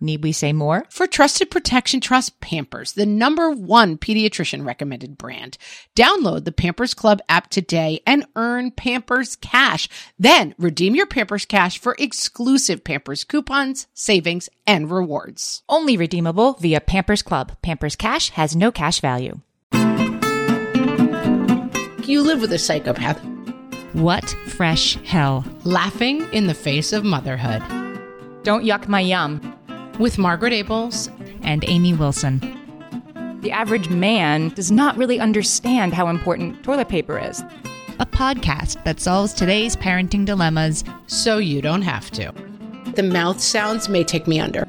Need we say more? For trusted protection, trust Pampers, the number one pediatrician recommended brand. Download the Pampers Club app today and earn Pampers Cash. Then redeem your Pampers Cash for exclusive Pampers coupons, savings, and rewards. Only redeemable via Pampers Club. Pampers Cash has no cash value. You live with a psychopath, What fresh hell? laughing in the face of motherhood. Don't yuck my yum. With Margaret Ables And Amy Wilson. The average man does not really understand how important toilet paper is. a podcast that solves today's parenting dilemmas. so you don't have to. The mouth sounds may take me under.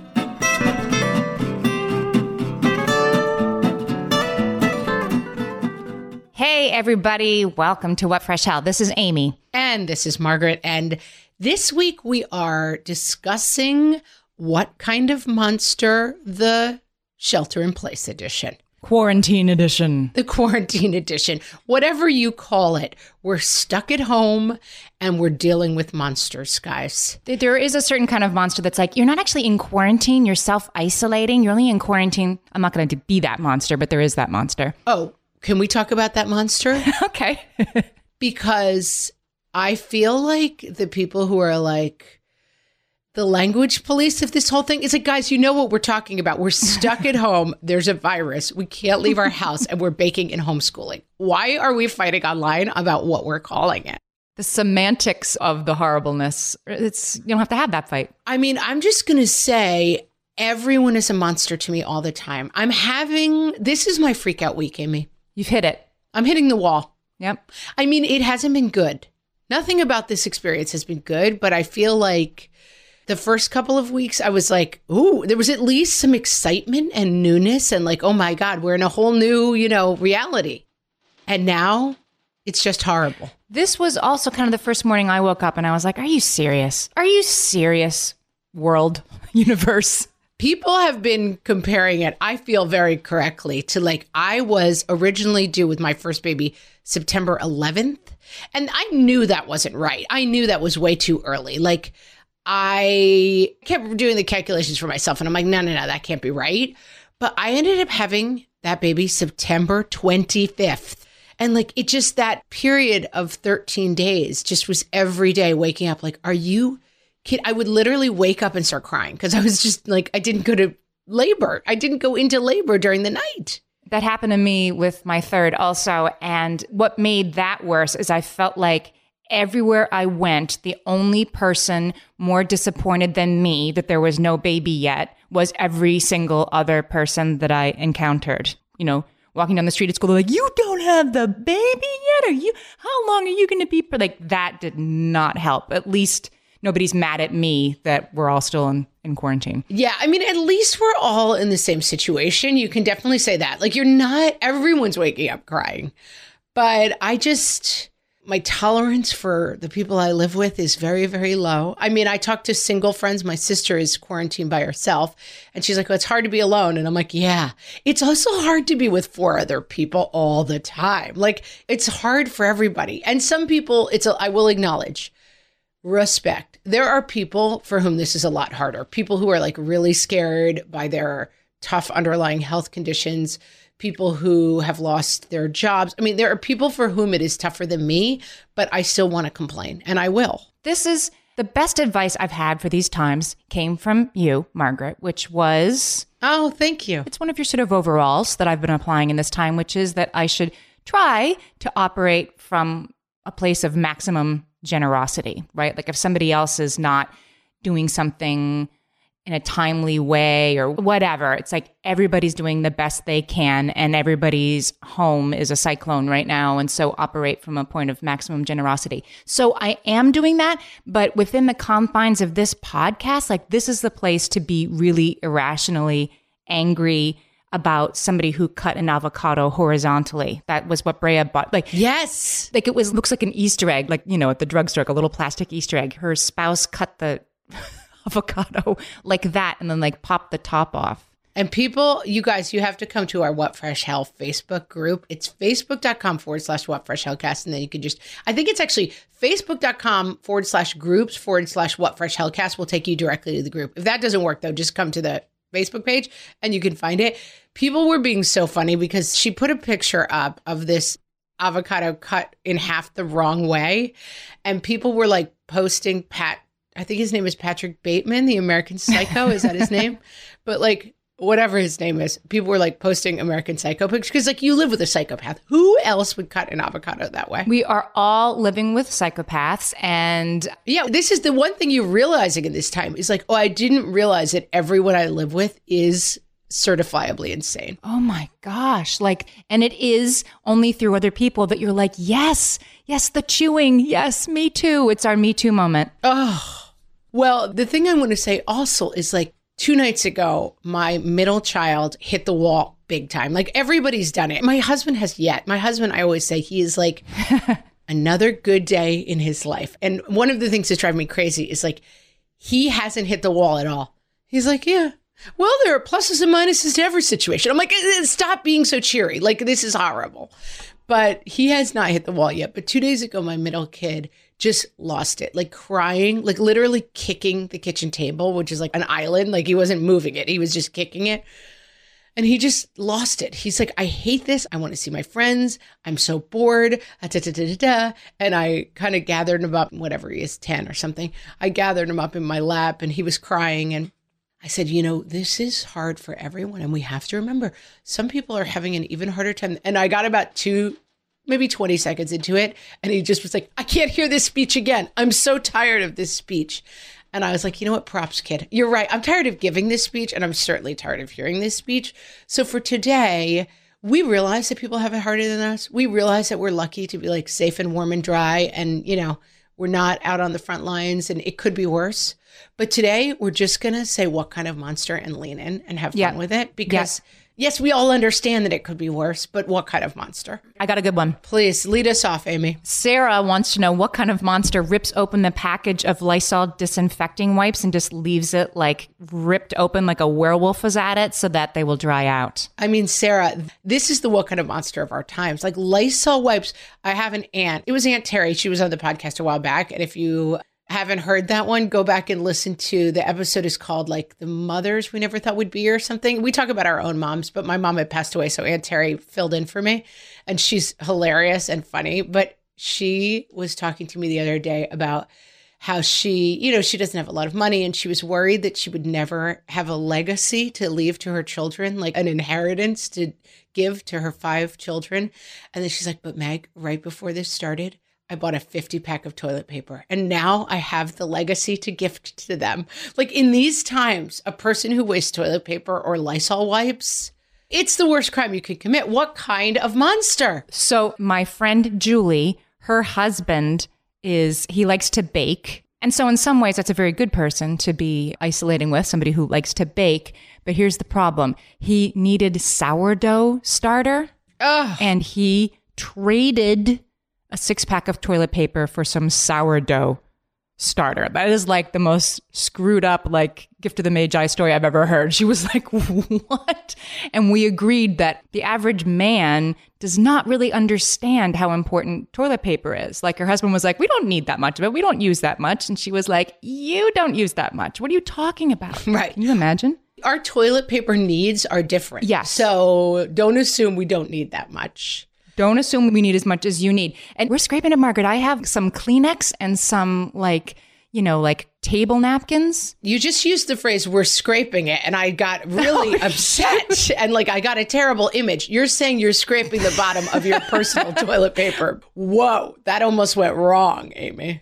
Hey, everybody. Welcome to What Fresh Hell. This is Amy. And this is Margaret. And this week we are discussing what kind of monster the shelter in place edition, Quarantine edition. the quarantine edition, whatever you call it. We're stuck at home and we're dealing with monsters, guys. There is a certain kind of monster that's like, you're not actually in quarantine, you're self isolating, you're only in quarantine. I'm not going to be that monster, but there is that monster. Oh, can we talk about that monster? Okay. because I feel like the people who are like the language police of this whole thing is like, guys, you know what we're talking about. We're stuck at home. There's a virus. We can't leave our house and we're baking and homeschooling. Why are we fighting online about what we're calling it? the semantics of the horribleness. It's, you don't have to have that fight. I mean, I'm just going to say everyone is a monster to me all the time. I'm having this is my freak out week, Amy. You've hit it. I'm hitting the wall. Yep. I mean, it hasn't been good. Nothing about this experience has been good, but I feel like the first couple of weeks, I was like, ooh, there was at least some excitement and newness and like, oh my God, we're in a whole new, you know, reality. And now it's just horrible. This was also kind of the first morning I woke up and I was like, are you serious? Are you serious? World, universe. People have been comparing it, I feel very correctly, to like I was originally due with my first baby September 11th. And I knew that wasn't right. I knew that was way too early. Like I kept doing the calculations for myself and I'm like, no, no, no, that can't be right. But I ended up having that baby September 25th. And like it just that period of 13 days just was every day waking up like, are you kid? I would literally wake up and start crying because I was just like, I didn't go to labor. I didn't go into labor during the night. That happened to me with my third also. And what made that worse is I felt like everywhere I went, the only person more disappointed than me that there was no baby yet was every single other person that I encountered. You know, walking down the street at school, they're like, You don't have the baby yet? Are you, how long are you going to be? pre-" Like, that did not help. At least nobody's mad at me that we're all still in, in quarantine. Yeah, I mean, at least we're all in the same situation. You can definitely say that. Like, you're not, everyone's waking up crying. But I just, my tolerance for the people I live with is very, very low. I mean, I talk to single friends. My sister is quarantined by herself, and she's like, well, it's hard to be alone. And I'm like, yeah, it's also hard to be with four other people all the time. Like, it's hard for everybody. And some people, it's, a, I will acknowledge, respect. There are people for whom this is a lot harder. People who are like really scared by their tough underlying health conditions, people who have lost their jobs. I mean, there are people for whom it is tougher than me, but I still want to complain and I will. This is the best advice I've had for these times came from you, Margaret, which was Oh, thank you. it's one of your sort of overalls that I've been applying in this time, which is that I should try to operate from a place of maximum generosity, right? Like if somebody else is not doing something in a timely way or whatever. It's like everybody's doing the best they can and everybody's home is a cyclone right now. And so operate from a point of maximum generosity. So I am doing that, but within the confines of this podcast, like this is the place to be really irrationally angry about somebody who cut an avocado horizontally. That was what Brea bought. Like Yes. like it was looks like an Easter egg, like you know, at the drugstore, like a little plastic Easter egg. Her spouse cut the avocado like that and then like pop the top off. And people, you guys, you have to come to our What Fresh Hell Facebook group. It's facebook.com forward slash What Fresh Hellcast. And then you can just, I think it's actually facebook.com forward slash groups forward slash What Fresh Hellcast will take you directly to the group. If that doesn't work, though, just come to the Facebook page and you can find it. People were being so funny because she put a picture up of this avocado cut in half the wrong way. And people were like posting Pat, I think his name is Patrick Bateman, the American Psycho. Is that his name? But like, whatever his name is, people were like posting American Psycho pictures because like you live with a psychopath. Who else would cut an avocado that way? We are all living with psychopaths and Yeah, this is the one thing you're realizing in this time is like, oh, I didn't realize that everyone I live with is certifiably insane. oh my gosh, like and it is only through other people that you're like, "Yes, yes, the chewing. Yes, me too." It's our me too moment. Oh, well, the thing I want to say also is like two nights ago, my middle child hit the wall big time. Like everybody's done it. My husband has yet. My husband, I always say, he is like another good day in his life. And one of the things that drive me crazy is like he hasn't hit the wall at all. He's like, yeah. Well, there are pluses and minuses to every situation. I'm like, "Eh, eh, stop being so cheery. Like, this is horrible. But he has not hit the wall yet. But two days ago, my middle kid just lost it, like crying, like literally kicking the kitchen table, which is like an island. Like, he wasn't moving it, he was just kicking it. And he just lost it. He's like, I hate this. I want to see my friends. I'm so bored. Ah, da, da, da. And I kind of gathered him up, whatever he is, 10 or something. I gathered him up in my lap and he was crying. And I said, you know, this is hard for everyone. And we have to remember some people are having an even harder time. And I got about two, maybe 20 seconds into it. And he just was like, I can't hear this speech again. I'm so tired of this speech. And I was like, you know what, props, kid. You're right. I'm tired of giving this speech, and I'm certainly tired of hearing this speech. So for today, we realize that people have it harder than us. We realize that we're lucky to be like safe and warm and dry, and you know, we're not out on the front lines, and it could be worse. But today, we're just gonna say what kind of monster and lean in and have fun Yeah. with it because. Yes, we all understand that it could be worse, but what kind of monster? I got a good one. Please lead us off, Amy. Sarah wants to know what kind of monster rips open the package of Lysol disinfecting wipes and just leaves it like ripped open like a werewolf was at it so that they will dry out. I mean, Sarah, this is the what kind of monster of our times. Like Lysol wipes. I have an aunt. It was Aunt Terry. She was on the podcast a while back. And if you haven't heard that one, go back and listen to the episode is called like the mothers we never thought would be or something. We talk about our own moms, but my mom had passed away. So Aunt Terry filled in for me and she's hilarious and funny. But she was talking to me the other day about how she, you know, she doesn't have a lot of money and she was worried that she would never have a legacy to leave to her children, like an inheritance to give to her five children. And then she's like, but Meg, right before this started, I bought a 50 pack of toilet paper and now I have the legacy to gift to them. Like in these times, a person who wastes toilet paper or Lysol wipes, it's the worst crime you could commit. What kind of monster? So, my friend Julie, her husband is, he likes to bake. And so, in some ways, that's a very good person to be isolating with, somebody who likes to bake. But here's the problem he needed sourdough starter Ugh. and he traded a six pack of toilet paper for some sourdough starter. That is like the most screwed up, like gift of the Magi story I've ever heard. She was like, What? And we agreed that the average man does not really understand how important toilet paper is. Like her husband was like, We don't need that much of it. We don't use that much. And she was like, You don't use that much. What are you talking about? Right. Can you imagine? Our toilet paper needs are different. Yes. So don't assume we don't need that much. Don't assume we need as much as you need. And we're scraping it, Margaret. I have some Kleenex and some like, you know, like table napkins. You just used the phrase "we're scraping it," and I got really oh, upset, and like I got a terrible image. You're saying you're scraping the bottom of your personal toilet paper. Whoa, that almost went wrong, Amy.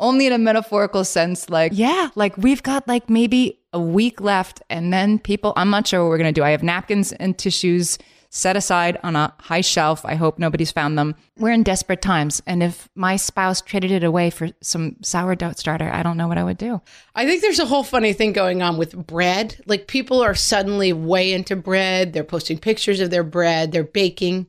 Only in a metaphorical sense, like yeah, like we've got like maybe a week left, and then people. I'm not sure what we're gonna do. I have napkins and tissues set aside on a high shelf. I hope nobody's found them. We're in desperate times. And if my spouse traded it away for some sourdough starter, I don't know what I would do. I think there's a whole funny thing going on with bread. Like people are suddenly way into bread. They're posting pictures of their bread, they're baking.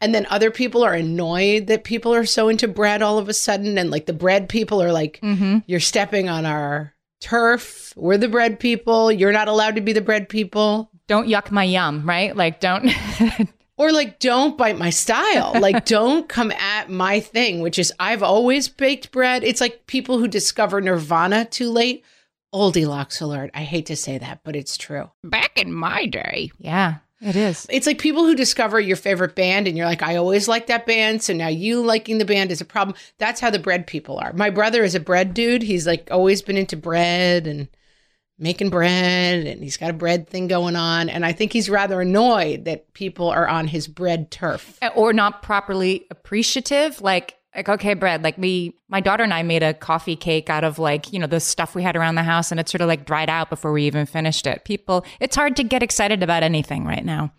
And then other people are annoyed that people are so into bread all of a sudden. And like the bread people are like, mm-hmm. you're stepping on our turf. We're the bread people. You're not allowed to be the bread people don't yuck my yum, right? Like, don't. or like, don't bite my style. Like, don't come at my thing, which is I've always baked bread. It's like people who discover Nirvana too late. Oldilocks alert. I hate to say that, but it's true. Back in my day. Yeah. It is. It's like people who discover your favorite band and you're like, I always liked that band. So now you liking the band is a problem. That's how the bread people are. My brother is a bread dude. He's like always been into bread and making bread and he's got a bread thing going on. And I think he's rather annoyed that people are on his bread turf. Uh, or not properly appreciative. Like, like okay bread like we my daughter and i made a coffee cake out of like you know the stuff we had around the house and it sort of like dried out before we even finished it people it's hard to get excited about anything right now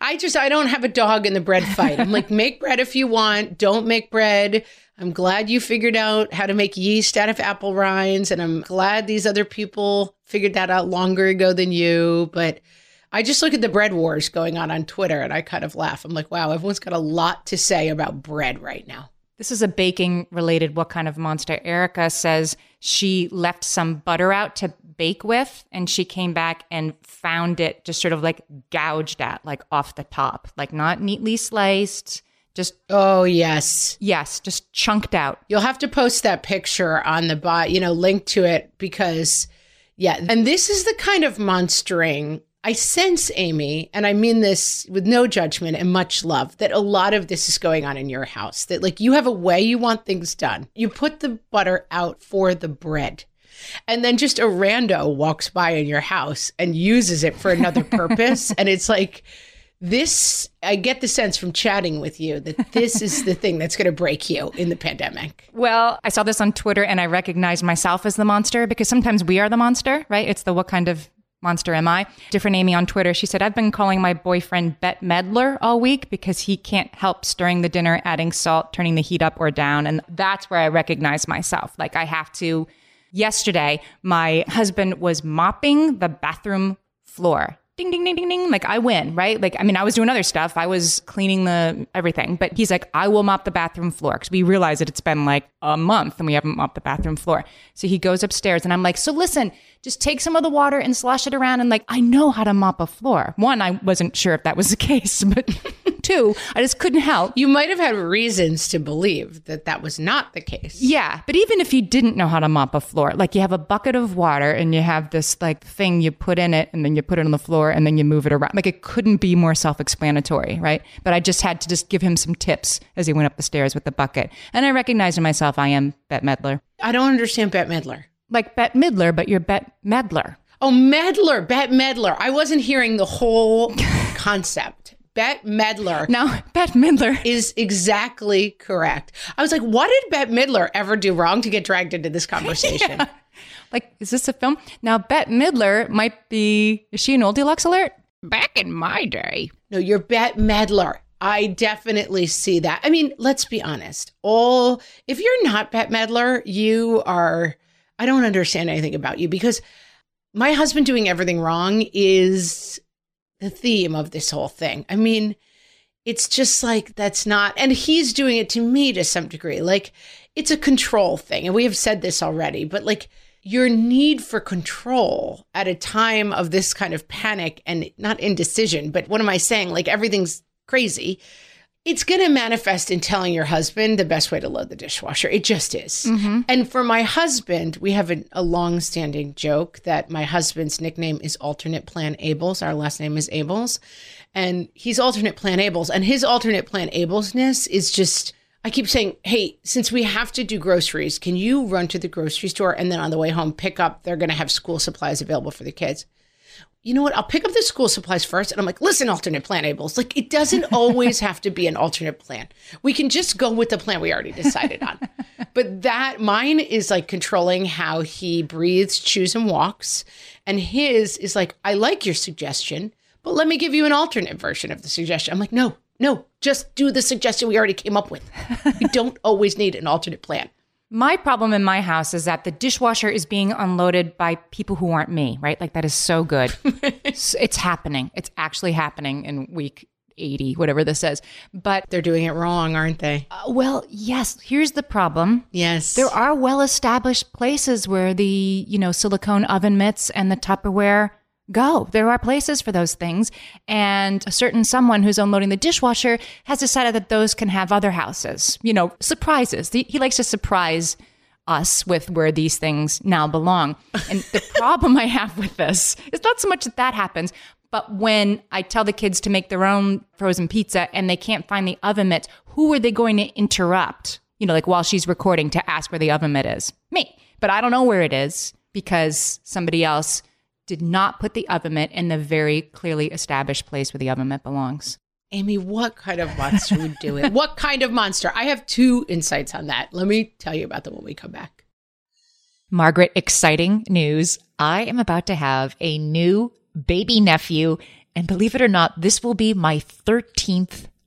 I just I don't have a dog in the bread fight. I'm like make bread if you want, don't make bread. I'm glad you figured out how to make yeast out of apple rinds and I'm glad these other people figured that out longer ago than you, but I just look at the bread wars going on on Twitter and I kind of laugh. I'm like, wow, everyone's got a lot to say about bread right now. This is a baking related what kind of monster. Erica says she left some butter out to bake with and she came back and found it just sort of like gouged at like off the top like not neatly sliced just oh yes yes just chunked out you'll have to post that picture on the bot you know link to it because yeah and this is the kind of monstering I sense, Amy, and I mean this with no judgment and much love, that a lot of this is going on in your house. That, like, you have a way you want things done. You put the butter out for the bread. And then just a rando walks by in your house and uses it for another purpose. and it's like, this, I get the sense from chatting with you that this is the thing that's going to break you in the pandemic. Well, I saw this on Twitter and I recognized myself as the monster because sometimes we are the monster, right? It's the what kind of monster am I? Different Amy on Twitter. She said, I've been calling my boyfriend Bette Medler all week because he can't help stirring the dinner, adding salt, turning the heat up or down. And that's where I recognize myself. Like I have to yesterday, my husband was mopping the bathroom floor. Ding, ding, ding, ding, ding. Like I win, right? Like, I mean, I was doing other stuff. I was cleaning the everything, but he's like, I will mop the bathroom floor because we realize that it's been like a month and we haven't mopped the bathroom floor. So he goes upstairs and I'm like, so listen, just take some of the water and slosh it around. And like, I know how to mop a floor. One, I wasn't sure if that was the case, but two, I just couldn't help. You might have had reasons to believe that that was not the case. Yeah. But even if you didn't know how to mop a floor, like you have a bucket of water and you have this like thing you put in it and then you put it on the floor and then you move it around. Like it couldn't be more self explanatory, right? But I just had to just give him some tips as he went up the stairs with the bucket. And I recognized in myself I am Bette Midler. I don't understand Bette Midler. Like Bette Midler, but you're Bette Medler. Oh, Medler, Bette Medler. I wasn't hearing the whole concept. Bette Medler. Now, Bette Midler is exactly correct. I was like, what did Bette Midler ever do wrong to get dragged into this conversation? yeah. Like, is this a film? Now, Bette Midler might be, is she an Oldilocks alert? Back in my day. No, you're Bette Medler. I definitely see that. I mean, let's be honest. All if you're not Bette Medler, you are I don't understand anything about you because my husband doing everything wrong is the theme of this whole thing. I mean, it's just like that's not, and he's doing it to me to some degree. Like it's a control thing. And we have said this already, but like your need for control at a time of this kind of panic and not indecision, but what am I saying? Like everything's crazy it's going to manifest in telling your husband the best way to load the dishwasher. It just is. Mm-hmm. And for my husband, we have a, a long standing joke that my husband's nickname is Alternate Plan Ables. Our last name is Ables. And he's Alternate Plan Ables. And his Alternate Plan Ablesness is just I keep saying, hey, since we have to do groceries, can you run to the grocery store and then on the way home pick up? They're going to have school supplies available for the kids. You know what? I'll pick up the school supplies first. And I'm like, listen, alternate plan, Ables. Like, it doesn't always have to be an alternate plan. We can just go with the plan we already decided on. but that, mine is like controlling how he breathes, chews, and walks. And his is like, I like your suggestion, but let me give you an alternate version of the suggestion. I'm like, no, no, just do the suggestion we already came up with. we don't always need an alternate plan. My problem in my house is that the dishwasher is being unloaded by people who aren't me, right? Like that is so good. it's, it's happening. It's actually happening in week 80, whatever this says. But They're doing it wrong, aren't they? uh, well, yes, here's the problem. Yes. There are well-established places where the, you know, silicone oven mitts and the Tupperware go. There are places for those things. And a certain someone who's unloading the dishwasher has decided that those can have other houses, you know, surprises. He, he likes to surprise us with where these things now belong. And the problem I have with this is not so much that that happens, but when I tell the kids to make their own frozen pizza and they can't find the oven mitts, who are they going to interrupt? You know, like while she's recording to ask where the oven mitt is? Me. But I don't know where it is because somebody else did not put the oven mitt in the very clearly established place where the oven mitt belongs. Amy, what kind of monster would do it? What kind of monster? I have two insights on that. Let me tell you about them when we come back. Margaret, exciting news. I am about to have a new baby nephew. And believe it or not, this will be my 13th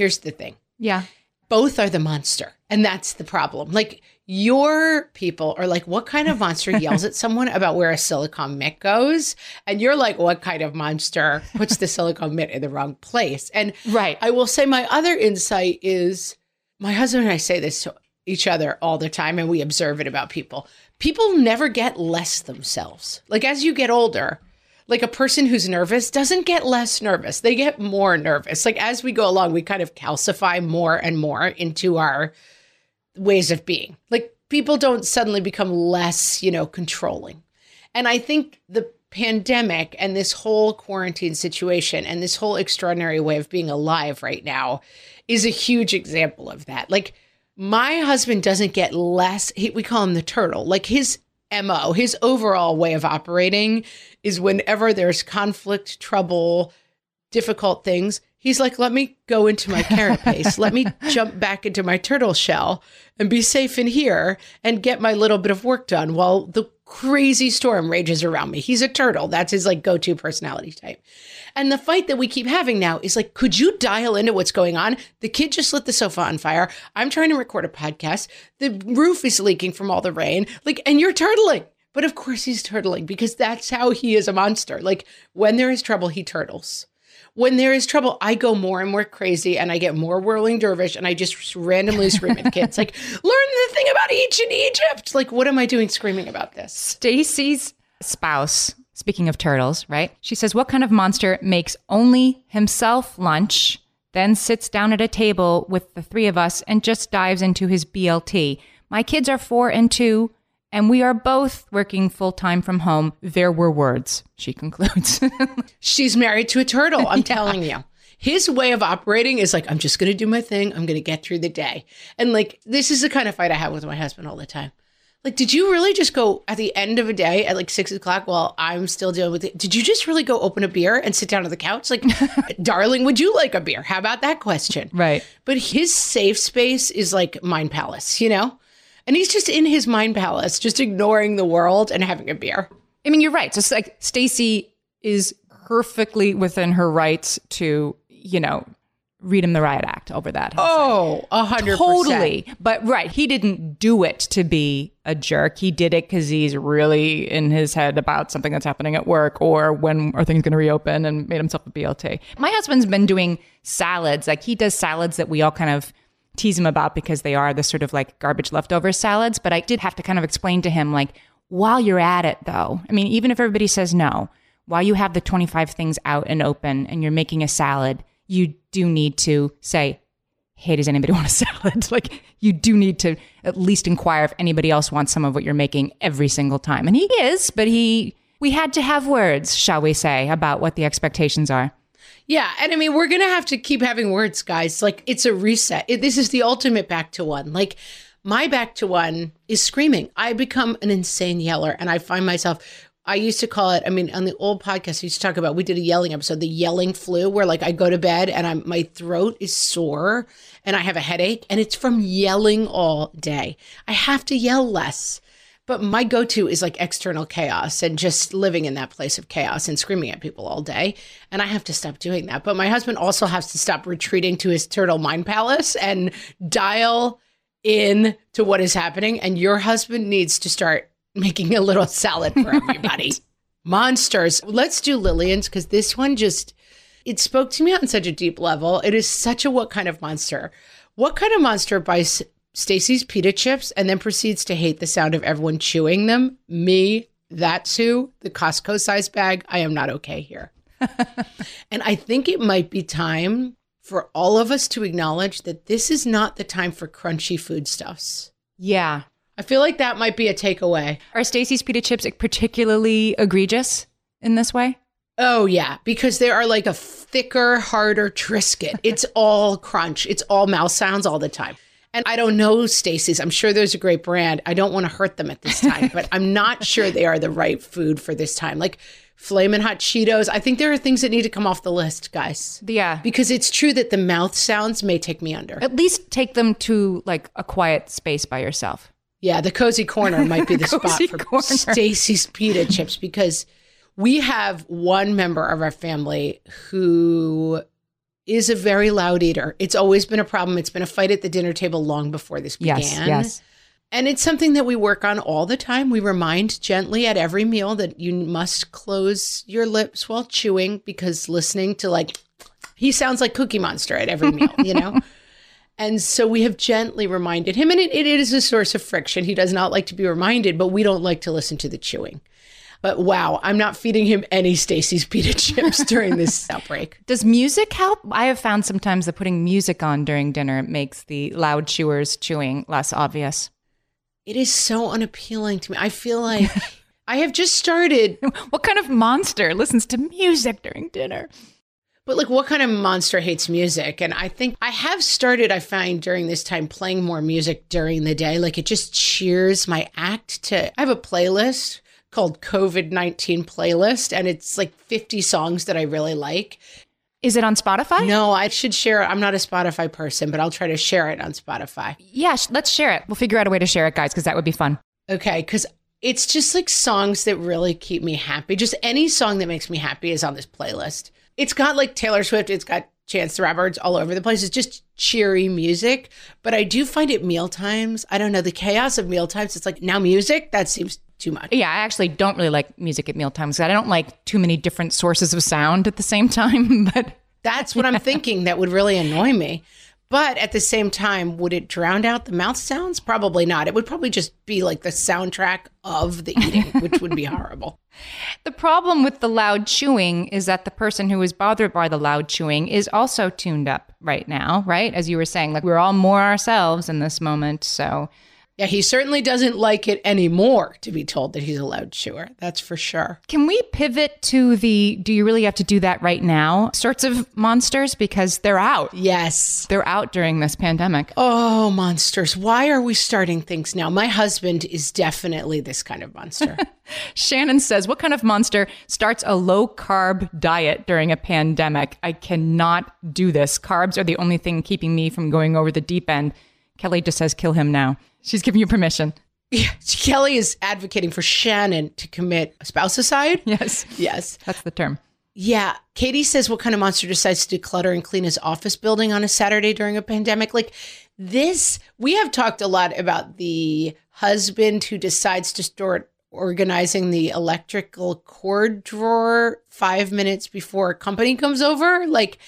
here's the thing. Yeah. Both are the monster. And that's the problem. Like your people are like, what kind of monster yells at someone about where a silicone mitt goes? And you're like, what kind of monster puts the silicone mitt in the wrong place? And Right. I will say my other insight is my husband and I say this to each other all the time, and we observe it about people. People never get less themselves. Like as you get older, like a person who's nervous doesn't get less nervous. They get more nervous. Like as we go along, we kind of calcify more and more into our ways of being. Like people don't suddenly become less, you know, controlling. And I think the pandemic and this whole quarantine situation and this whole extraordinary way of being alive right now is a huge example of that. Like my husband doesn't get less, he, we call him the turtle. Like his MO, his overall way of operating is whenever there's conflict, trouble, difficult things, He's like, let me go into my carapace. let me jump back into my turtle shell and be safe in here and get my little bit of work done while the crazy storm rages around me. He's a turtle. That's his like go-to personality type. And the fight that we keep having now is like, could you dial into what's going on? The kid just lit the sofa on fire. I'm trying to record a podcast. The roof is leaking from all the rain. Like, and you're turtling. But of course he's turtling because that's how he is a monster. Like when there is trouble, he turtles when there is trouble, I go more and more crazy and I get more whirling dervish and I just randomly scream at kids like, learn the thing about ancient Egypt. Like, what am I doing screaming about this? Stacy's spouse, speaking of turtles, right? She says, What kind of monster makes only himself lunch, then sits down at a table with the three of us and just dives into his BLT? My kids are four and two and we are both working full time from home. There were words, she concludes. She's married to a turtle, I'm yeah. telling you. His way of operating is like, I'm just going to do my thing. I'm going to get through the day. And like, this is the kind of fight I have with my husband all the time. Like, did you really just go at the end of a day at like six o'clock while I'm still dealing with it? Did you just really go open a beer and sit down on the couch? Like, darling, would you like a beer? How about that question? Right. But his safe space is like Mind Palace, you know? And he's just in his mind palace, just ignoring the world and having a beer. I mean, you're right. Just like Stacy is perfectly within her rights to, you know, read him the riot act over that. Oh, a hundred totally. But right, he didn't do it to be a jerk. He did it because he's really in his head about something that's happening at work or when are things going to reopen, and made himself a BLT. My husband's been doing salads. Like he does salads that we all kind of tease him about because they are the sort of like garbage leftover salads. But I did have to kind of explain to him, like, while you're at it, though, I mean, even if everybody says no, while you have the 25 things out and open and you're making a salad, you do need to say, hey, does anybody want a salad? like, you do need to at least inquire if anybody else wants some of what you're making every single time. And he is, but he, we had to have words, shall we say, about what the expectations are. Yeah. And I mean, we're to have to keep having words, guys. Like, it's a reset. It, this is the ultimate back to one. Like, my back to one is screaming. I become an insane yeller and I find myself. I used to call it, I mean, on the old podcast, I used to talk about, we did a yelling episode, the yelling flu, where like I go to bed and I'm, my throat is sore and I have a headache and it's from yelling all day. I have to yell less. But my go to is like external chaos and just living in that place of chaos and screaming at people all day. And I have to stop doing that. But my husband also has to stop retreating to his turtle mind palace and dial in to what is happening. And your husband needs to start making a little salad for everybody. right. Monsters. Let's do Lillian's because this one just, it spoke to me on such a deep level. It is such a what kind of monster? What kind of monster buys Stacy's pita chips and then proceeds to hate the sound of everyone chewing them. Me, that too, the Costco size bag. I am not okay here. and I think it might be time for all of us to acknowledge that this is not the time for crunchy foodstuffs. Yeah. I feel like that might be a takeaway. Are Stacy's pita chips particularly egregious in this way? Oh yeah, because they are like a thicker, harder Triscuit. It's all crunch. It's all mouth sounds all the time. And I don't know Stacy's. I'm sure there's a great brand. I don't want to hurt them at this time, but I'm not sure they are the right food for this time. Like flaming hot Cheetos. I think there are things that need to come off the list, guys. Yeah. Because it's true that the mouth sounds may take me under. At least take them to like a quiet space by yourself. Yeah, the cozy corner might be the spot for Stacy's pita chips because we have one member of our family who is a very loud eater. It's always been a problem. It's been a fight at the dinner table long before this began. Yes, yes. And it's something that we work on all the time. We remind gently at every meal that you must close your lips while chewing because listening to like, he sounds like Cookie Monster at every meal, you know? and so we have gently reminded him, and it, it is a source of friction. He does not like to be reminded, but we don't like to listen to the chewing. But wow, I'm not feeding him any Stacy's pita chips during this outbreak. Does music help? I have found sometimes that putting music on during dinner makes the loud chewers chewing less obvious. It is so unappealing to me. I feel like I have just started. what kind of monster listens to music during dinner? But like, what kind of monster hates music? And I think I have started, I find during this time, playing more music during the day. Like, it just cheers my act to. I have a playlist called COVID 19 playlist, and it's like 50 songs that I really like. Is it on Spotify? No, I should share it. I'm not a Spotify person, but I'll try to share it on Spotify. Yeah, sh- let's share it. We'll figure out a way to share it, guys, because that would be fun. Okay, because it's just like songs that really keep me happy. Just any song that makes me happy is on this playlist. It's got like Taylor Swift, it's got Chance the Rapper, all over the place. It's just cheery music. But I do find it meal times. I don't know, the chaos of meal times. It's like now music, that seems too much. Yeah, I actually don't really like music at mealtimes. I don't like too many different sources of sound at the same time, but That's what I'm thinking that would really annoy me. But at the same time, would it drown out the mouth sounds? Probably not. It would probably just be like the soundtrack of the eating, which would be horrible. The problem with the loud chewing is that the person who is bothered by the loud chewing is also tuned up right now, right? As you were saying, like we're all more ourselves in this moment. So, Yeah, he certainly doesn't like it anymore to be told that he's a loud chewer. That's for sure. can we pivot to the do you really have to do that right now sorts of monsters because they're out. Yes. They're out during this pandemic. Oh, monsters. Why are we starting things now? My husband is definitely this kind of monster. Shannon says, What kind of monster starts a low carb diet during a pandemic? I cannot do this. Carbs are the only thing keeping me from going over the deep end. Kelly just says, Kill him now. She's giving you permission. yeah, Kelly is advocating for Shannon to commit spousicide. Yes, Yes. that's the term. Yeah. Katie says, What kind of monster decides to declutter and clean his office building on a Saturday during a pandemic? Like this, we have talked a lot about the husband who decides to start organizing the electrical cord drawer five minutes before a company comes over. Like,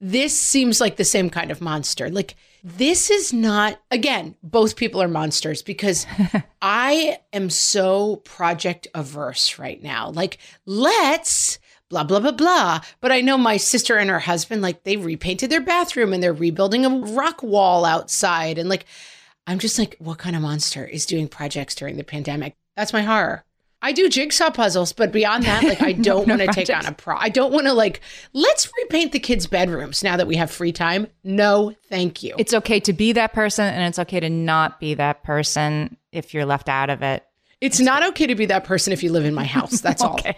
this seems like the same kind of monster. Like, this is not, again, both people are monsters because I am so project averse right now. Like, let's blah, blah, blah, blah. But I know my sister and her husband, like, they repainted their bathroom and they're rebuilding a rock wall outside. And like, I'm just like, what kind of monster is doing projects during the pandemic? That's my horror. I do jigsaw puzzles, but beyond that, like I don't no want to take on a pro. I don't want to like let's repaint the kids' bedrooms now that we have free time. No, thank you. It's okay to be that person, and it's okay to not be that person if you're left out of it. It's not okay to be that person if you live in my house. That's all. Okay.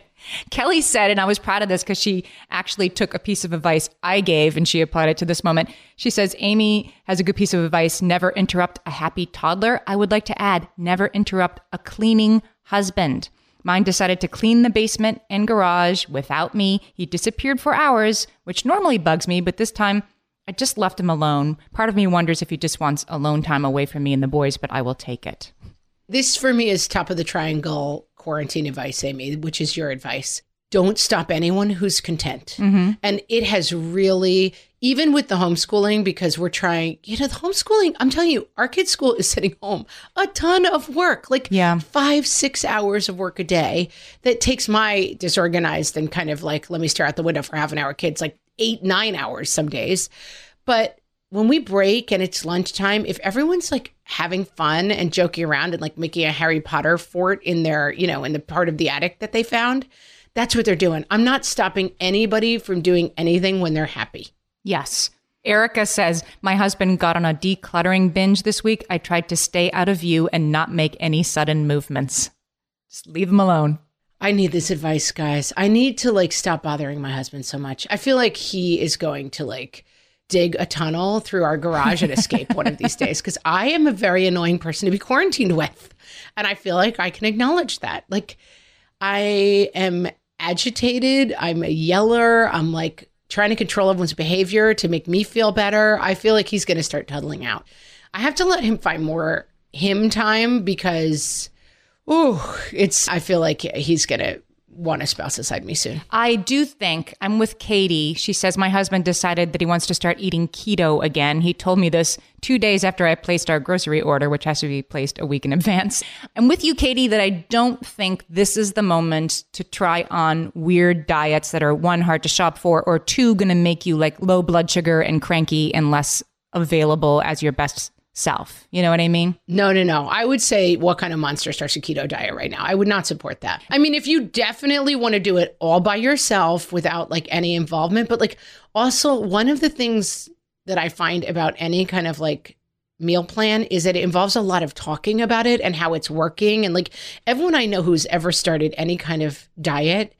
Kelly said, and I was proud of this because she actually took a piece of advice I gave and she applied it to this moment. She says, Amy has a good piece of advice never interrupt a happy toddler. I would like to add, never interrupt a cleaning husband. Mine decided to clean the basement and garage without me. He disappeared for hours, which normally bugs me, but this time I just left him alone. Part of me wonders if he just wants alone time away from me and the boys, but I will take it. This for me is top of the triangle quarantine advice, Amy, which is your advice. Don't stop anyone who's content. Mm-hmm. And it has really, even with the homeschooling, because we're trying, you know, the homeschooling, I'm telling you, our kids' school is sitting home a ton of work, like Yeah. five, six hours of work a day that takes my disorganized and kind of like, let me stare out the window for half an hour kids, like eight, nine hours some days. But when we break and it's lunchtime, if everyone's like having fun and joking around and like making a Harry Potter fort in their, you know, in the part of the attic that they found, that's what they're doing. I'm not stopping anybody from doing anything when they're happy. Yes. Erica says, My husband got on a decluttering binge this week. I tried to stay out of view and not make any sudden movements. Just leave him alone. I need this advice, guys. I need to like stop bothering my husband so much. I feel like he is going to like dig a tunnel through our garage and escape one of these days because I am a very annoying person to be quarantined with. And I feel like I can acknowledge that. Like, I am agitated. I'm a yeller. I'm like trying to control everyone's behavior to make me feel better. I feel like he's going to start tuddling out. I have to let him find more him time because, ooh, it's, I feel like he's going to want a spouse aside me soon. I do think I'm with Katie. She says, My husband decided that he wants to start eating keto again. He told me this two days after I placed our grocery order, which has to be placed a week in advance. I'm with you, Katie, that I don't think this is the moment to try on weird diets that are one, hard to shop for, or two, going to make you like low blood sugar and cranky and less available as your best self. You know what I mean? No, no, no. I would say what kind of monster starts a keto diet right now? I would not support that. I mean, if you definitely want to do it all by yourself without like any involvement, but like also one of the things that I find about any kind of like meal plan is that it involves a lot of talking about it and how it's working. And like everyone I know who's ever started any kind of diet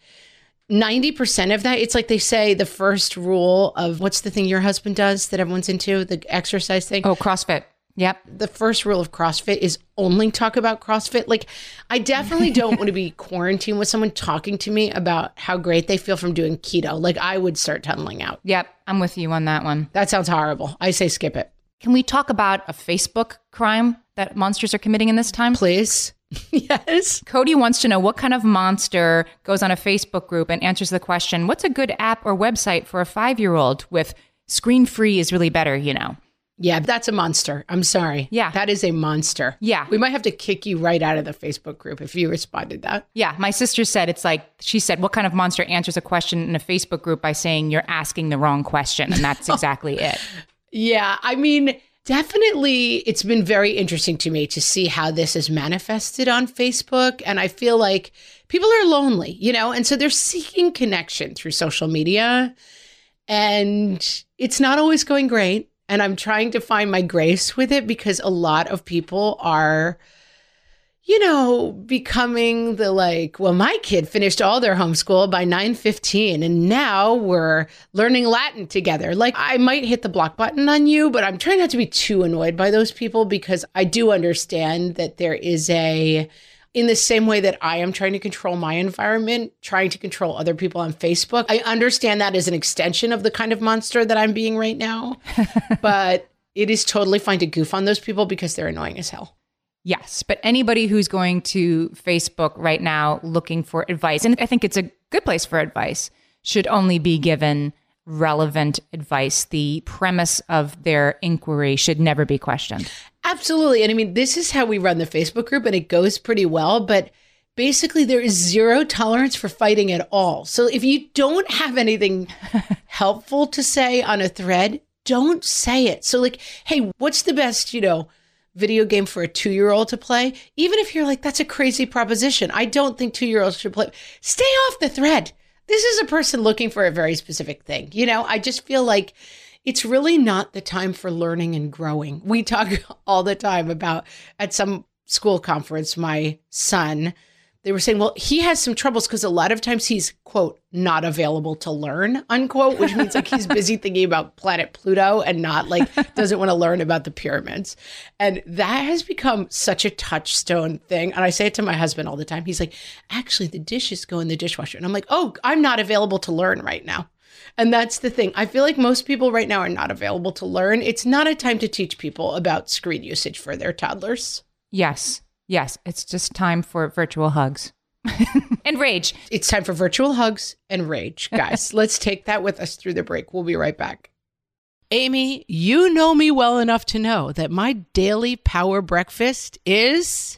90% of that, it's like they say the first rule of what's the thing your husband does that everyone's into, the exercise thing. Oh, CrossFit. Yep. The first rule of CrossFit is only talk about CrossFit. Like, I definitely don't want to be quarantined with someone talking to me about how great they feel from doing keto. Like, I would start tunneling out. Yep. I'm with you on that one. That sounds horrible. I say skip it. Can we talk about a Facebook crime that monsters are committing in this time? Please. yes. Cody wants to know what kind of monster goes on a Facebook group and answers the question What's a good app or website for a five year old with screen free is really better, you know? Yeah, that's a monster. I'm sorry. Yeah. That is a monster. Yeah. We might have to kick you right out of the Facebook group if you responded that. Yeah, my sister said it's like she said, "What kind of monster answers a question in a Facebook group by saying you're asking the wrong question?" And that's oh. exactly it. Yeah, I mean, definitely it's been very interesting to me to see how this is manifested on Facebook. And I feel like people are lonely, you know, and so they're seeking connection through social media. And it's not always going great. And I'm trying to find my grace with it because a lot of people are you know, becoming the like, well, my kid finished all their homeschool by 9:15 and now we're learning Latin together. Like I might hit the block button on you, but I'm trying not to be too annoyed by those people because I do understand that there is a in the same way that I am trying to control my environment, trying to control other people on Facebook. I understand that as an extension of the kind of monster that I'm being right now. but it is totally fine to goof on those people because they're annoying as hell. Yes, but anybody who's going to Facebook right now looking for advice, and I think it's a good place for advice, should only be given relevant advice. The premise of their inquiry should never be questioned. Absolutely. And I mean, this is how we run the Facebook group, and it goes pretty well. But basically, there is zero tolerance for fighting at all. So if you don't have anything helpful to say on a thread, don't say it. So, like, hey, what's the best, you know, video game for a two year old to play? Even if you're like, that's a crazy proposition. I don't think two year olds should play. Stay off the thread. This is a person looking for a very specific thing. You know, I just feel like it's really not the time for learning and growing. We talk all the time about at some school conference, my son, they were saying, well, he has some troubles because a lot of times he's, quote, not available to learn, unquote, which means like he's busy thinking about planet Pluto and not like doesn't want to learn about the pyramids. And that has become such a touchstone thing. And I say it to my husband all the time. He's like, actually, the dishes go in the dishwasher. And I'm like, oh, I'm not available to learn right now. And that's the thing. I feel like most people right now are not available to learn. It's not a time to teach people about screen usage for their toddlers. Yes, yes, it's just time for virtual hugs and rage. It's time for virtual hugs and rage. Guys, let's take that with us through the break. We'll be right back. Amy, you know me well enough to know that my daily power breakfast is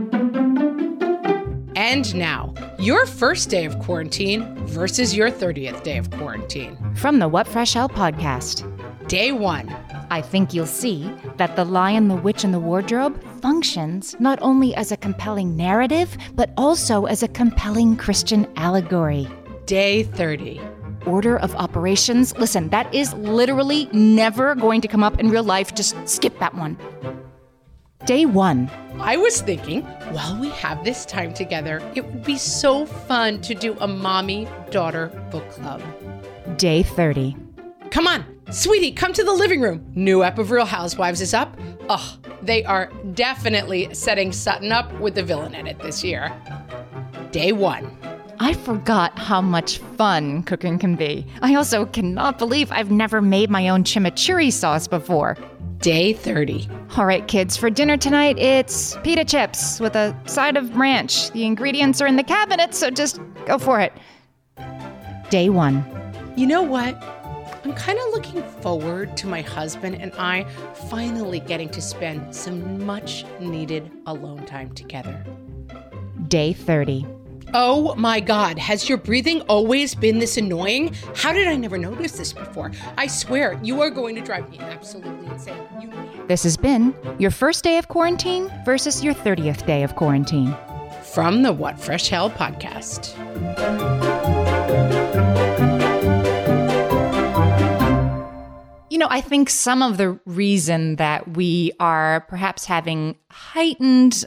And now, your first day of quarantine versus your 30th day of quarantine. From the What Fresh Hell podcast. Day one. I think you'll see that The Lion, the Witch, and the Wardrobe functions not only as a compelling narrative, but also as a compelling Christian allegory. Day 30. Order of operations. Listen, that is literally never going to come up in real life. Just skip that one. Day one. I was thinking, while we have this time together, it would be so fun to do a mommy daughter book club. Day 30. Come on, sweetie, come to the living room. New ep of Real Housewives is up. Ugh, they are definitely setting Sutton up with the villain in it this year. Day one. I forgot how much fun cooking can be. I also cannot believe I've never made my own chimichurri sauce before. Day 30. All right, kids, for dinner tonight, it's pita chips with a side of ranch. The ingredients are in the cabinet, so just go for it. Day one. You know what? I'm kind of looking forward to my husband and I finally getting to spend some much needed alone time together. Day 30. Oh my God, has your breathing always been this annoying? How did I never notice this before? I swear, you are going to drive me absolutely insane. You This has been your first day of quarantine versus your 30th day of quarantine. From the What Fresh Hell podcast. You know, I think some of the reason that we are perhaps having heightened,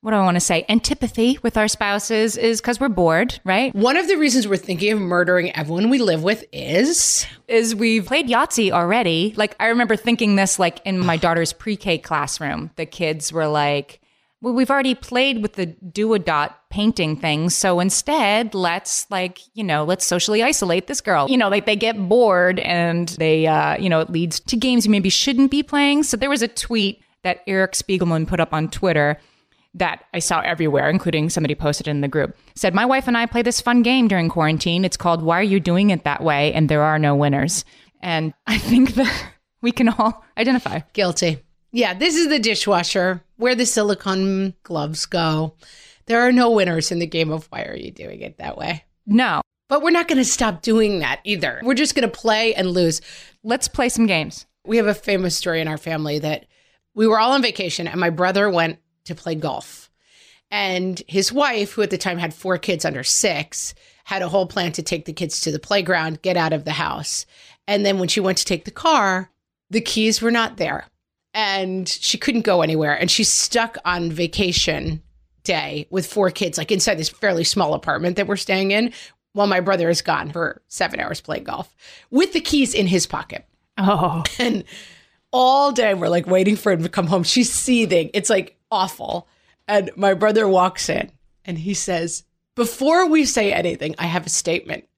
what do I want to say, antipathy with our spouses is because we're bored, right? One of the reasons we're thinking of murdering everyone we live with is Is we've played Yahtzee already. Like, I remember thinking this, like, in my daughter's pre K classroom. The kids were like, well, we've already played with the do a dot painting thing. So instead, let's like, you know, let's socially isolate this girl. You know, like they get bored and they, uh, you know, it leads to games you maybe shouldn't be playing. So there was a tweet that Eric Spiegelman put up on Twitter that I saw everywhere, including somebody posted in the group. Said, My wife and I play this fun game during quarantine. It's called Why Are You Doing It That Way? And there are no winners. And I think that we can all identify. guilty. Yeah, this is the dishwasher where the silicone gloves go. There are no winners in the game of why are you doing it that way? No, But we're not going to stop doing that either. We're just going to play and lose. let's play some games. We have a famous story in our family that we were all on vacation and my brother went to play golf. And his wife, who at the time had four kids under six, had a whole plan to take the kids to the playground, get out of the house. And then when she went to take the car, the keys were not there. And she couldn't go anywhere. And she's stuck on vacation day with four kids, like inside this fairly small apartment that we're staying in, while my brother is gone for seven hours playing golf with the keys in his pocket. Oh, And all day we're like waiting for him to come home. She's seething. It's like awful. And my brother walks in and he says, Before we say anything, I have a statement.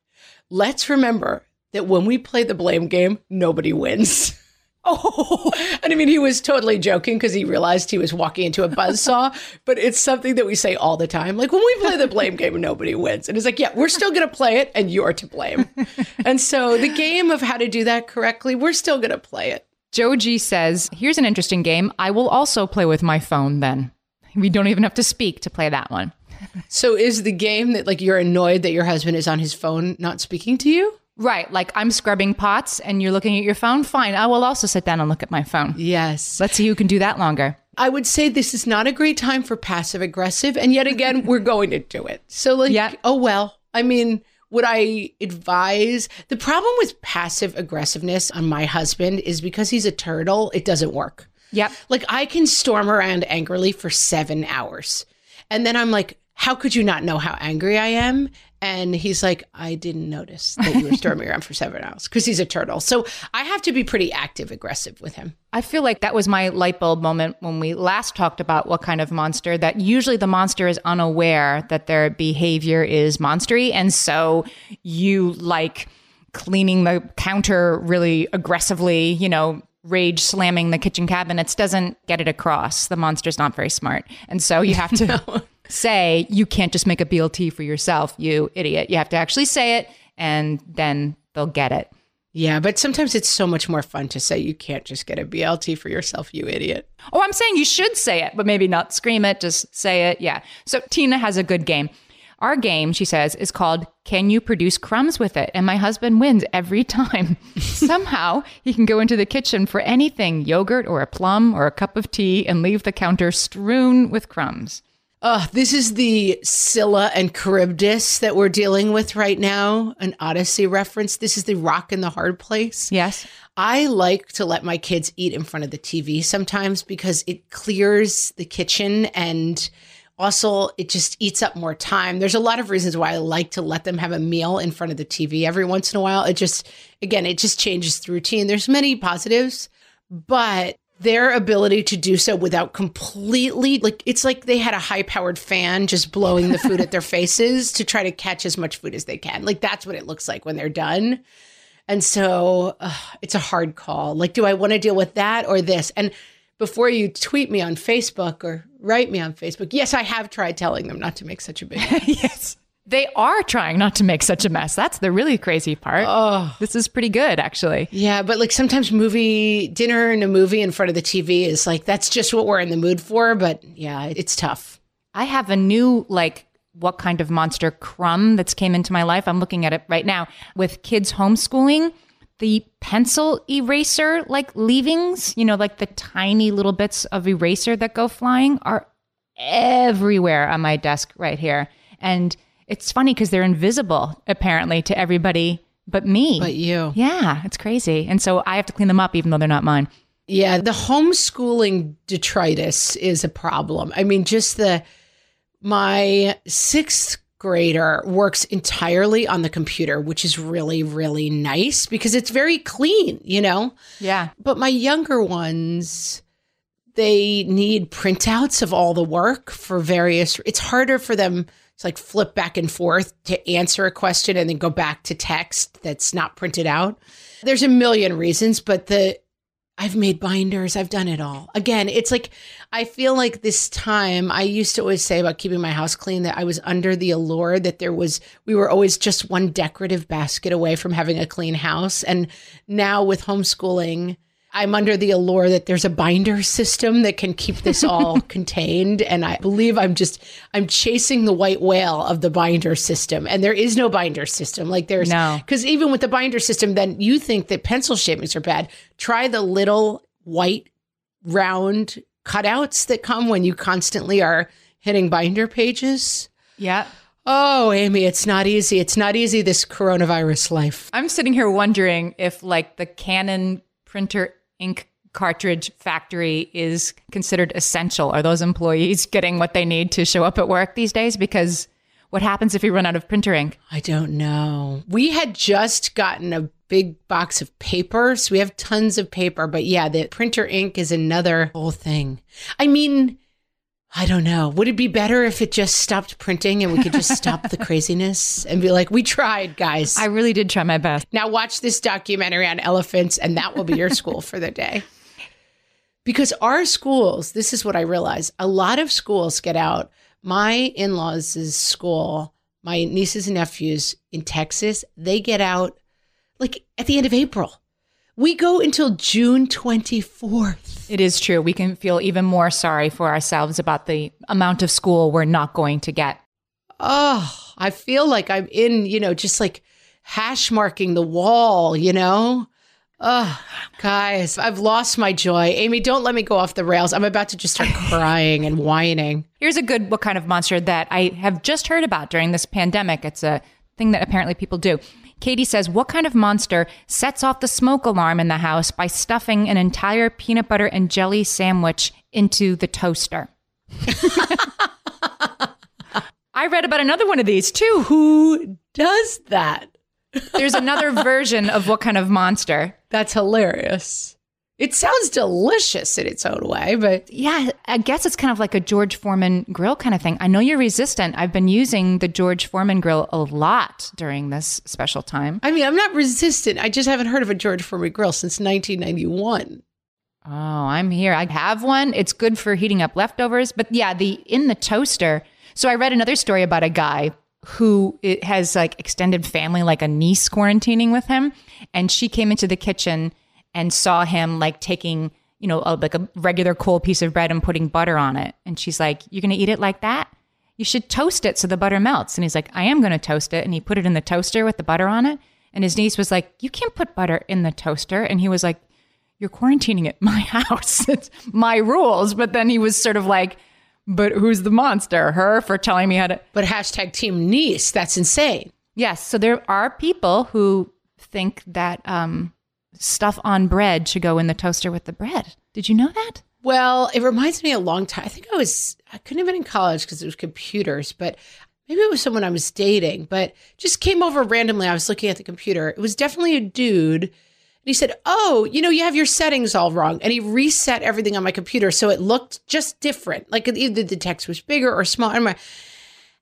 Let's remember that when we play the blame game, nobody wins. Oh, and I mean, he was totally joking because he realized he was walking into a buzzsaw, but it's something that we say all the time. Like when we play the blame game, nobody wins. And it's like, yeah, we're still going to play it and you're to blame. and so the game of how to do that correctly, we're still going to play it. Joe G says, Here's an interesting game. I will also play with my phone then. We don't even have to speak to play that one. So is the game that like you're annoyed that your husband is on his phone not speaking to you? Right. Like I'm scrubbing pots and you're looking at your phone. Fine. I will also sit down and look at my phone. Yes. Let's see who can do that longer. I would say this is not a great time for passive aggressive and yet again we're going to do it. So like Yeah. oh well. I mean, Would I advise? The problem with passive aggressiveness on my husband is because he's a turtle, it doesn't work. Yep. Like I can storm around angrily for seven hours. And then I'm like, how could you not know how angry I am? And he's like, I didn't notice that you were storming around for seven hours because he's a turtle. So I have to be pretty active aggressive with him. I feel like that was my light bulb moment when we last talked about what kind of monster that usually the monster is unaware that their behavior is monstery. And so you like cleaning the counter really aggressively, you know, rage slamming the kitchen cabinets doesn't get it across. The monster's not very smart. And so you have to say, you can't just make a BLT for yourself, you idiot. You have to actually say it and then they'll get it. Yeah, but sometimes it's so much more fun to say you can't just get a BLT for yourself, you idiot. Oh, I'm saying you should say it, but maybe not scream it, just say it. Yeah. So Tina has a good game. Our game, she says, is called Can You Produce Crumbs with It? And my husband wins every time. Somehow he can go into the kitchen for anything yogurt or a plum or a cup of tea and leave the counter strewn with crumbs. Uh, this is the Scylla and Charybdis that we're dealing with right now, an Odyssey reference. This is the rock in the hard place. Yes. I like to let my kids eat in front of the TV sometimes because it clears the kitchen and also it just eats up more time. There's a lot of reasons why I like to let them have a meal in front of the TV every once in a while. It just, again, it just changes the routine. There's many positives, but their ability to do so without completely like it's like they had a high powered fan just blowing the food at their faces to try to catch as much food as they can. Like that's what it looks like when they're done. And so uh, it's a hard call. Like, do I want to deal with that or this? And before you tweet me on Facebook or write me on Facebook, yes, I have tried telling them not to make such a big yes. They are trying not to make such a mess. That's the really crazy part. Oh. This is pretty good, actually. Yeah, but like sometimes movie dinner and a movie in front of the TV is like that's just what we're in the mood for. But yeah, it's tough. I have a new like what kind of monster crumb that's came into my life. I'm looking at it right now with kids homeschooling. The pencil eraser like leavings, you know, like the tiny little bits of eraser that go flying are everywhere on my desk right here. And it's funny because they're invisible apparently to everybody but me. But you. Yeah, it's crazy. And so I have to clean them up even though they're not mine. Yeah, the homeschooling detritus is a problem. I mean, just the my sixth grader works entirely on the computer, which is really, really nice because it's very clean, you know? Yeah. But my younger ones, they need printouts of all the work for various it's harder for them like flip back and forth to answer a question and then go back to text that's not printed out. There's a million reasons, but the I've made binders, I've done it all. Again, it's like I feel like this time I used to always say about keeping my house clean that I was under the allure that there was we were always just one decorative basket away from having a clean house and now with homeschooling I'm under the allure that there's a binder system that can keep this all contained. And I believe I'm just, I'm chasing the white whale of the binder system. And there is no binder system. Like there's, No. because even with the binder system, then you think that pencil shavings are bad. Try the little white round cutouts that come when you constantly are hitting binder pages. Yeah. Oh, Amy, it's not easy. It's not easy, this coronavirus life. I'm sitting here wondering if like the Canon printer ink cartridge factory is considered essential. Are those employees getting what they need to show up at work these days? Because what happens if we run out of printer ink? I don't know. We had just gotten a big box of paper, so we have tons of paper. But yeah, the printer ink is another whole thing. I mean, I don't know. Would it be better if it just stopped printing and we could just stop the craziness and be like, we tried, guys? I really did try my best. now watch this documentary on elephants, and that will be your school for the day. Because our schools, this is what I realize a lot of schools get out. My in laws' school, my nieces and nephews in Texas, they get out like at the end of April. We go until June 24th. It is true. We can feel even more sorry for ourselves about the amount of school we're not going to get. Oh, I feel like I'm in, you know, just like hash marking the wall, you know? Oh, guys, I've lost my joy. Amy, don't let me go off the rails. I'm about to just start crying and whining. Here's a good what kind of monster that I have just heard about during this pandemic. It's a thing that apparently people do. Katie says, What kind of monster sets off the smoke alarm in the house by stuffing an entire peanut butter and jelly sandwich into the toaster? I read about another one of these too. Who does that? There's another version of what kind of monster. That's hilarious. It sounds delicious in its own way, but Yeah, I guess it's kind of like a George Foreman grill kind of thing. I know you're resistant. I've been using the George Foreman grill a lot during this special time. I mean, I'm not resistant. I just haven't heard of a George Foreman grill since 1991. Oh, I'm here. I have one. It's good for heating up leftovers. But yeah, the in the toaster. So I read another story about a guy who it has like extended family, like a niece quarantining with him, and she came into the kitchen and saw him like taking, you know, a, like a regular cold piece of bread and putting butter on it, and she's like, "You're gonna eat it like that? You should toast it so the butter melts." And he's like, "I am gonna toast it," and he put it in the toaster with the butter on it. And his niece was like, "You can't put butter in the toaster," and he was like, you're quarantining at my house. It's my rules. But then he was sort of like, but who's the monster? Her for telling me how to. But hashtag team niece, that's insane. Yes. So there are people who think that um, stuff on bread should go in the toaster with the bread. Did you know that? Well, it reminds me a long time. I think I was, I couldn't have been in college because it was computers, but maybe it was someone I was dating, but just came over randomly. I was looking at the computer. It was definitely a dude. And he said, Oh, you know, you have your settings all wrong. And he reset everything on my computer so it looked just different. Like either the text was bigger or smaller. And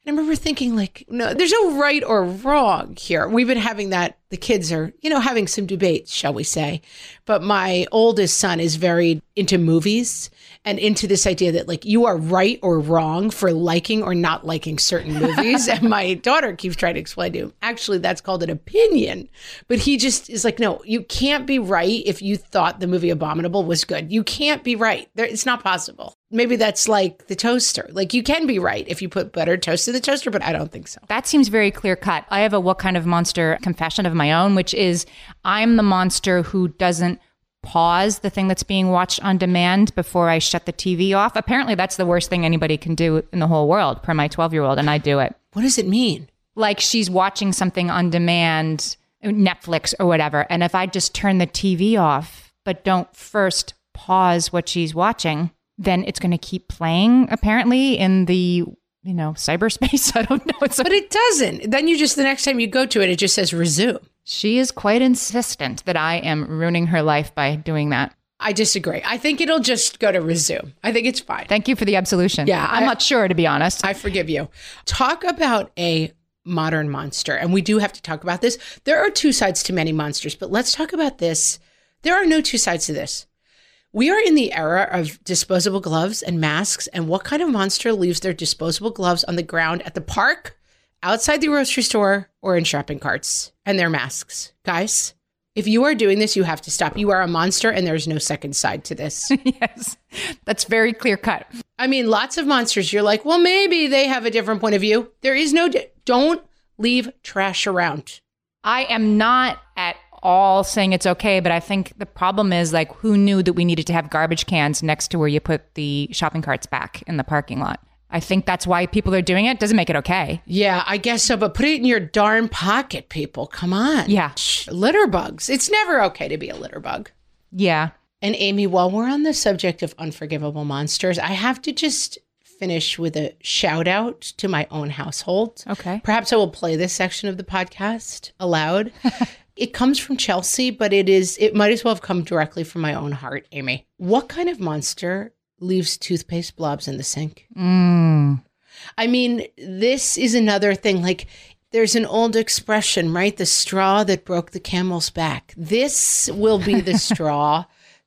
I remember thinking, like, no, there's no right or wrong here. We've been having that. The kids are, you know, having some debates, shall we say. But my oldest son is very into movies and into this idea that, like, you are right or wrong for liking or not liking certain movies. and my daughter keeps trying to explain to him, actually, that's called an opinion. But he just is like, no, you can't be right if you thought the movie Abominable was good. You can't be right. There, it's not possible. Maybe that's like the toaster. Like, you can be right if you put buttered toast in the toaster, but I don't think so. That seems very clear cut. I have a what kind of monster confession of my own, which is I'm the monster who doesn't pause the thing that's being watched on demand before I shut the TV off. Apparently, that's the worst thing anybody can do in the whole world, per my 12 year old, and I do it. What does it mean? Like she's watching something on demand, Netflix or whatever, and if I just turn the TV off, but don't first pause what she's watching, then it's going to keep playing apparently in the you know cyberspace i don't know it's But it doesn't. Then you just, the next time you go to it, it just says resume. She is quite insistent that I am ruining her life by doing that. I disagree. I think it'll just go to resume. I think it's fine. Thank you for the absolution. Yeah, I'm I- not sure to be honest. I forgive you. Talk about a modern monster. And we do have to talk about this. There are two sides to many monsters, but let's talk about this. There are no two sides to this. We are in the era of disposable gloves and masks. And what kind of monster leaves their disposable gloves on the ground at the park, outside the grocery store, or in shopping carts and their masks? Guys, if you are doing this, you have to stop. You are a monster, and there's no second side to this. yes, that's very clear cut. I mean, lots of monsters. You're like, well, maybe they have a different point of view. There is no, di- don't leave trash around. I am not at all saying it's okay, but I think the problem is like who knew that we needed to have garbage cans next to where you put the shopping carts back in the parking lot. I think that's why people are doing it. Doesn't make it okay. Yeah, I guess so, but put it in your darn pocket, people. Come on. Yeah. Shh, Litter bugs. It's never okay to be a litter bug. Yeah. And Amy, while we're on the subject of unforgivable monsters, I have to just finish with a shout out to my own household. Okay. Perhaps I will play this section of the podcast aloud. it comes from Chelsea, but it is it might as well have come directly from my own heart, Amy. What kind of monster leaves toothpaste blobs in the sink? Mm. I mean, this is another thing. Like, there's an old expression, right? The straw that broke the camel's back. This will be the straw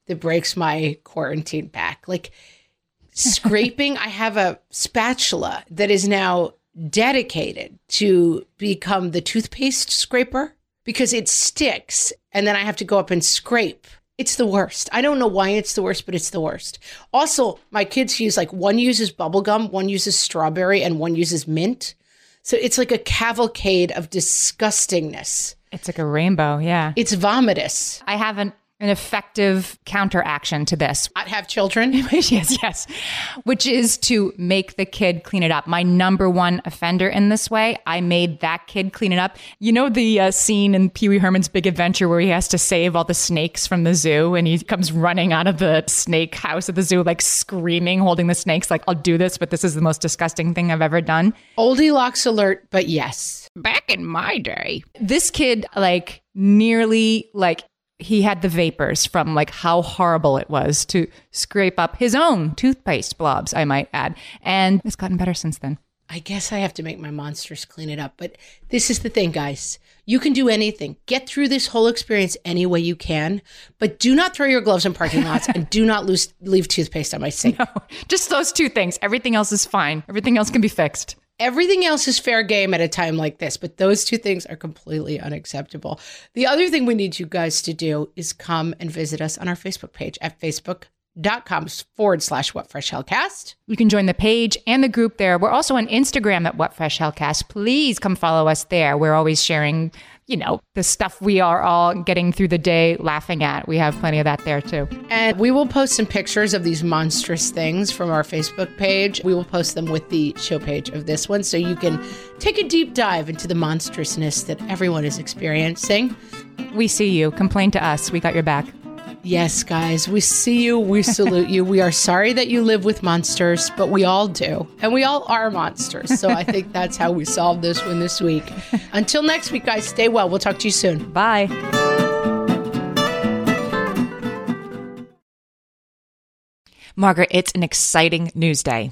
that breaks my quarantine back. Like, scraping, I have a spatula that is now dedicated to become the toothpaste scraper because it sticks and then I have to go up and scrape. It's the worst. I don't know why it's the worst, but it's the worst. Also, my kids use like one uses bubble gum, one uses strawberry, and one uses mint. So it's like a cavalcade of disgustingness. It's like a rainbow. Yeah. It's vomitous. I have an an effective counteraction to this. Not have children. yes, yes. Which is to make the kid clean it up. My number one offender in this way, I made that kid clean it up. You know the uh, scene in Pee Wee Herman's Big Adventure where he has to save all the snakes from the zoo and he comes running out of the snake house at the zoo, like screaming, holding the snakes, like, I'll do this, but this is the most disgusting thing I've ever done. Oldie locks alert, but yes. Back in my day. This kid, like, nearly like he had the vapors from like how horrible it was to scrape up his own toothpaste blobs, I might add. And it's gotten better since then. I guess I have to make my monsters clean it up. But this is the thing, guys. You can do anything. Get through this whole experience any way you can, but do not throw your gloves in parking lots and do not lose, leave toothpaste on my sink. No, just those two things. Everything else is fine. Everything else can be fixed. Everything else is fair game at a time like this, but those two things are completely unacceptable. The other thing we need you guys to do is come and visit us on our Facebook page at facebook.com forward slash what fresh hellcast. You can join the page and the group there. We're also on Instagram at What Fresh Hellcast. Please come follow us there. We're always sharing, you know, the stuff we are all getting through the day laughing at. We have plenty of that there too. And we will post some pictures of these monstrous things from our Facebook page. We will post them with the show page of this one so you can take a deep dive into the monstrousness that everyone is experiencing. We see you. Complain to us. We got your back. Yes, guys, we see you. We salute you. We are sorry that you live with monsters, but we all do. And we all are monsters. So I think that's how we solved this one this week. Until next week, guys, stay well. We'll talk to you soon. Bye. Margaret, it's an exciting news day.